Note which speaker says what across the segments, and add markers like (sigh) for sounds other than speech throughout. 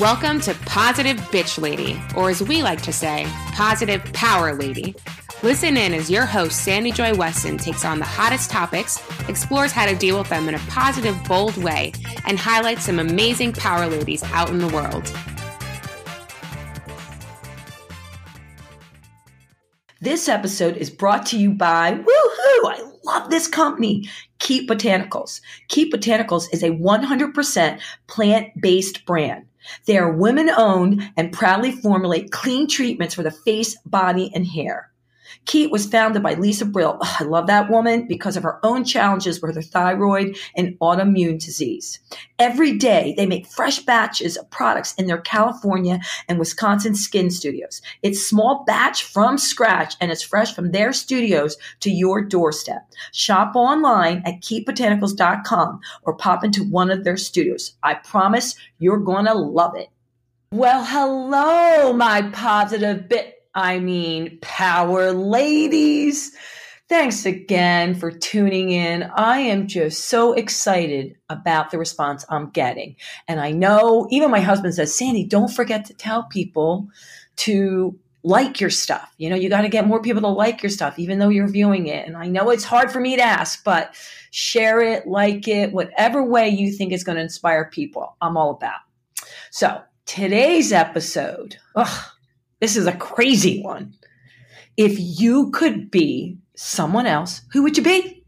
Speaker 1: Welcome to Positive Bitch Lady, or as we like to say, Positive Power Lady. Listen in as your host, Sandy Joy Weston, takes on the hottest topics, explores how to deal with them in a positive, bold way, and highlights some amazing power ladies out in the world.
Speaker 2: This episode is brought to you by Woohoo! I love this company, Keep Botanicals. Keep Botanicals is a 100% plant based brand. They are women owned and proudly formulate clean treatments for the face, body, and hair. Keep was founded by Lisa Brill. I love that woman because of her own challenges with her thyroid and autoimmune disease. Every day they make fresh batches of products in their California and Wisconsin skin studios. It's small batch from scratch and it's fresh from their studios to your doorstep. Shop online at keepbotanicals.com or pop into one of their studios. I promise you're going to love it. Well, hello, my positive bit I mean, power ladies. Thanks again for tuning in. I am just so excited about the response I'm getting. And I know even my husband says, Sandy, don't forget to tell people to like your stuff. You know, you got to get more people to like your stuff, even though you're viewing it. And I know it's hard for me to ask, but share it, like it, whatever way you think is going to inspire people, I'm all about. So today's episode, ugh, this is a crazy one. If you could be someone else, who would you be?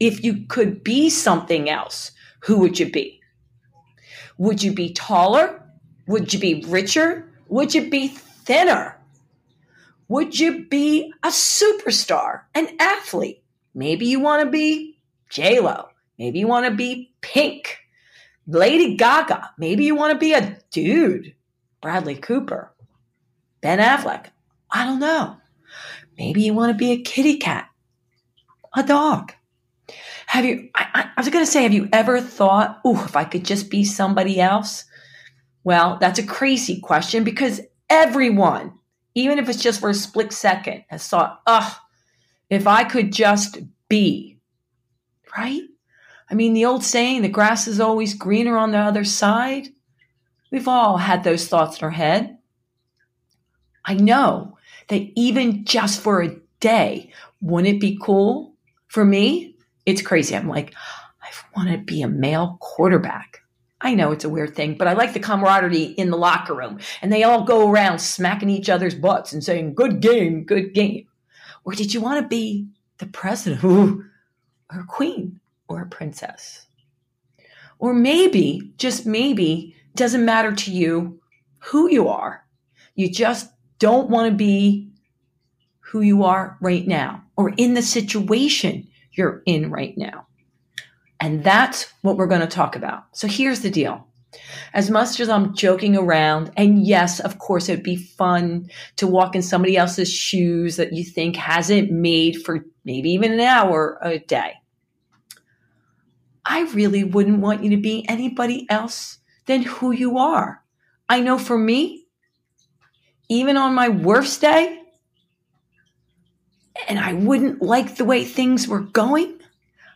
Speaker 2: If you could be something else, who would you be? Would you be taller? Would you be richer? Would you be thinner? Would you be a superstar, an athlete? Maybe you want to be J Lo. Maybe you want to be Pink, Lady Gaga. Maybe you want to be a dude, Bradley Cooper. Ben Affleck. I don't know. Maybe you want to be a kitty cat, a dog. Have you, I, I, I was going to say, have you ever thought, oh, if I could just be somebody else? Well, that's a crazy question because everyone, even if it's just for a split second, has thought, oh, if I could just be, right? I mean, the old saying, the grass is always greener on the other side. We've all had those thoughts in our head. I know that even just for a day, wouldn't it be cool? For me, it's crazy. I'm like, I want to be a male quarterback. I know it's a weird thing, but I like the camaraderie in the locker room. And they all go around smacking each other's butts and saying, good game, good game. Or did you want to be the president or a queen or a princess? Or maybe, just maybe, doesn't matter to you who you are. You just don't want to be who you are right now or in the situation you're in right now. And that's what we're going to talk about. So here's the deal. As much as I'm joking around, and yes, of course, it'd be fun to walk in somebody else's shoes that you think hasn't made for maybe even an hour a day. I really wouldn't want you to be anybody else than who you are. I know for me, even on my worst day, and I wouldn't like the way things were going,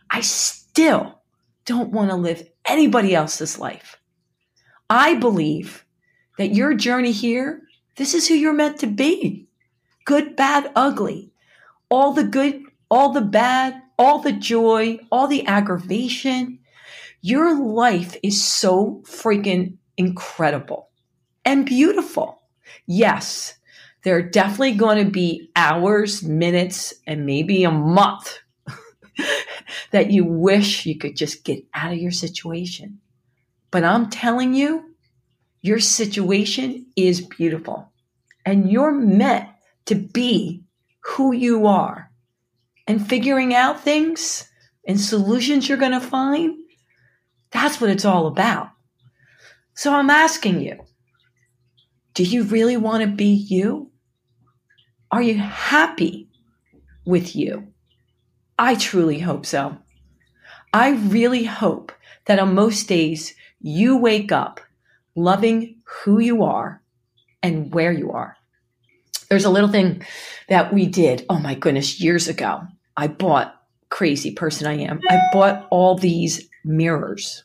Speaker 2: I still don't want to live anybody else's life. I believe that your journey here, this is who you're meant to be. Good, bad, ugly. All the good, all the bad, all the joy, all the aggravation. Your life is so freaking incredible and beautiful. Yes, there are definitely going to be hours, minutes, and maybe a month (laughs) that you wish you could just get out of your situation. But I'm telling you, your situation is beautiful and you're meant to be who you are and figuring out things and solutions you're going to find. That's what it's all about. So I'm asking you, do you really want to be you? Are you happy with you? I truly hope so. I really hope that on most days you wake up loving who you are and where you are. There's a little thing that we did, oh my goodness, years ago. I bought, crazy person I am, I bought all these mirrors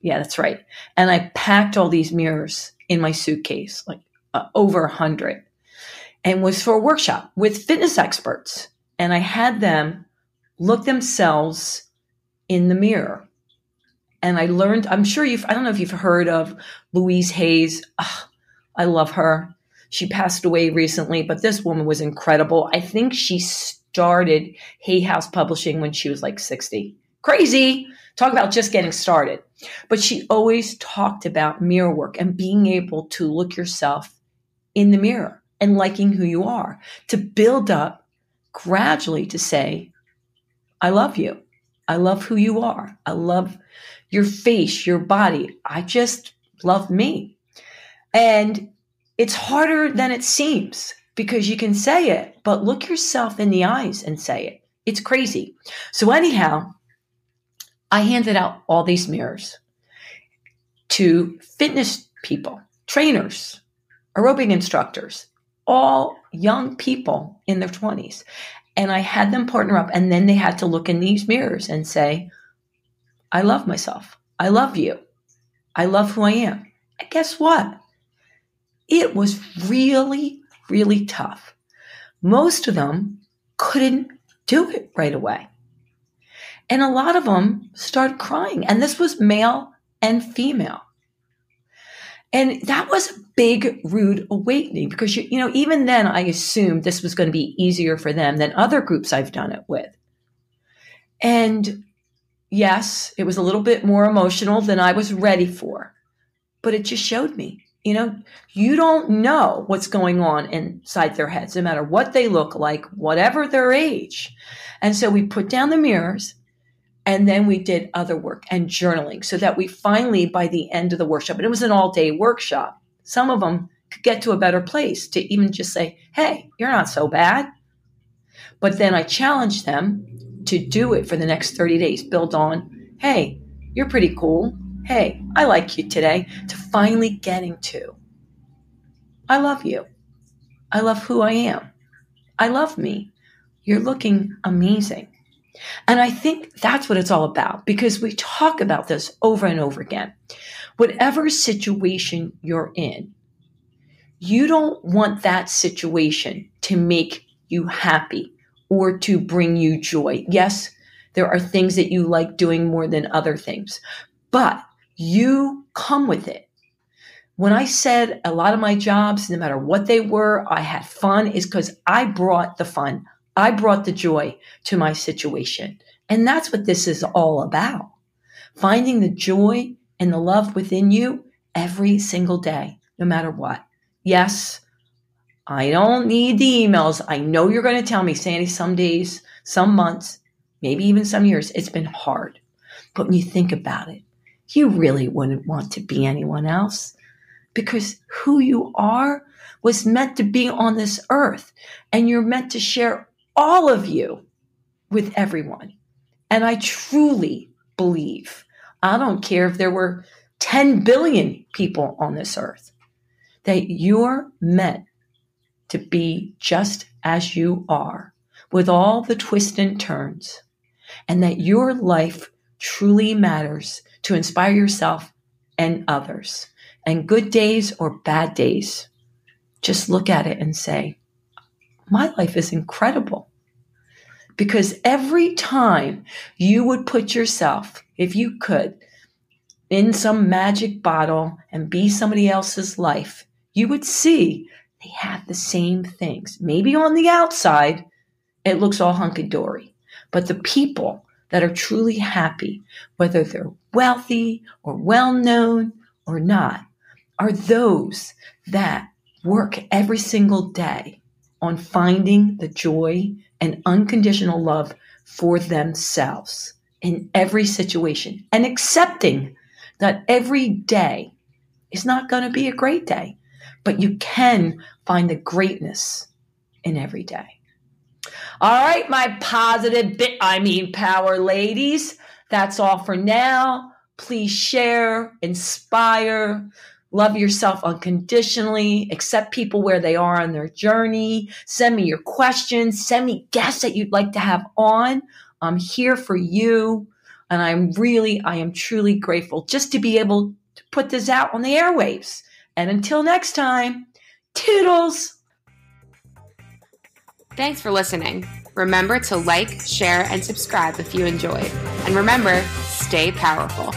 Speaker 2: Yeah, that's right. And I packed all these mirrors in my suitcase, like uh, over a hundred, and was for a workshop with fitness experts. And I had them look themselves in the mirror. And I learned, I'm sure you've, I don't know if you've heard of Louise Hayes. Oh, I love her. She passed away recently, but this woman was incredible. I think she started Hay House Publishing when she was like 60. Crazy. Talk about just getting started. But she always talked about mirror work and being able to look yourself in the mirror and liking who you are, to build up gradually to say, I love you. I love who you are. I love your face, your body. I just love me. And it's harder than it seems because you can say it, but look yourself in the eyes and say it. It's crazy. So, anyhow, I handed out all these mirrors to fitness people, trainers, aerobic instructors, all young people in their 20s. And I had them partner up, and then they had to look in these mirrors and say, I love myself. I love you. I love who I am. And guess what? It was really, really tough. Most of them couldn't do it right away. And a lot of them started crying. And this was male and female. And that was a big, rude awakening because, you, you know, even then I assumed this was going to be easier for them than other groups I've done it with. And yes, it was a little bit more emotional than I was ready for, but it just showed me, you know, you don't know what's going on inside their heads, no matter what they look like, whatever their age. And so we put down the mirrors and then we did other work and journaling so that we finally, by the end of the workshop, and it was an all day workshop, some of them could get to a better place to even just say, hey, you're not so bad. But then I challenged them to do it for the next 30 days, build on, hey, you're pretty cool. Hey, I like you today, to finally getting to, I love you. I love who I am. I love me. You're looking amazing. And I think that's what it's all about because we talk about this over and over again. Whatever situation you're in, you don't want that situation to make you happy or to bring you joy. Yes, there are things that you like doing more than other things, but you come with it. When I said a lot of my jobs, no matter what they were, I had fun, is because I brought the fun. I brought the joy to my situation. And that's what this is all about. Finding the joy and the love within you every single day, no matter what. Yes, I don't need the emails. I know you're going to tell me, Sandy, some days, some months, maybe even some years, it's been hard. But when you think about it, you really wouldn't want to be anyone else because who you are was meant to be on this earth and you're meant to share all of you with everyone. And I truly believe, I don't care if there were 10 billion people on this earth, that you're meant to be just as you are with all the twists and turns, and that your life truly matters to inspire yourself and others. And good days or bad days, just look at it and say, my life is incredible. Because every time you would put yourself, if you could, in some magic bottle and be somebody else's life, you would see they have the same things. Maybe on the outside, it looks all hunky dory, but the people that are truly happy, whether they're wealthy or well known or not, are those that work every single day on finding the joy and unconditional love for themselves in every situation and accepting that every day is not going to be a great day, but you can find the greatness in every day. All right, my positive bit, I mean, power ladies, that's all for now. Please share, inspire, Love yourself unconditionally. Accept people where they are on their journey. Send me your questions. Send me guests that you'd like to have on. I'm here for you. And I'm really, I am truly grateful just to be able to put this out on the airwaves. And until next time, toodles.
Speaker 1: Thanks for listening. Remember to like, share, and subscribe if you enjoyed. And remember, stay powerful.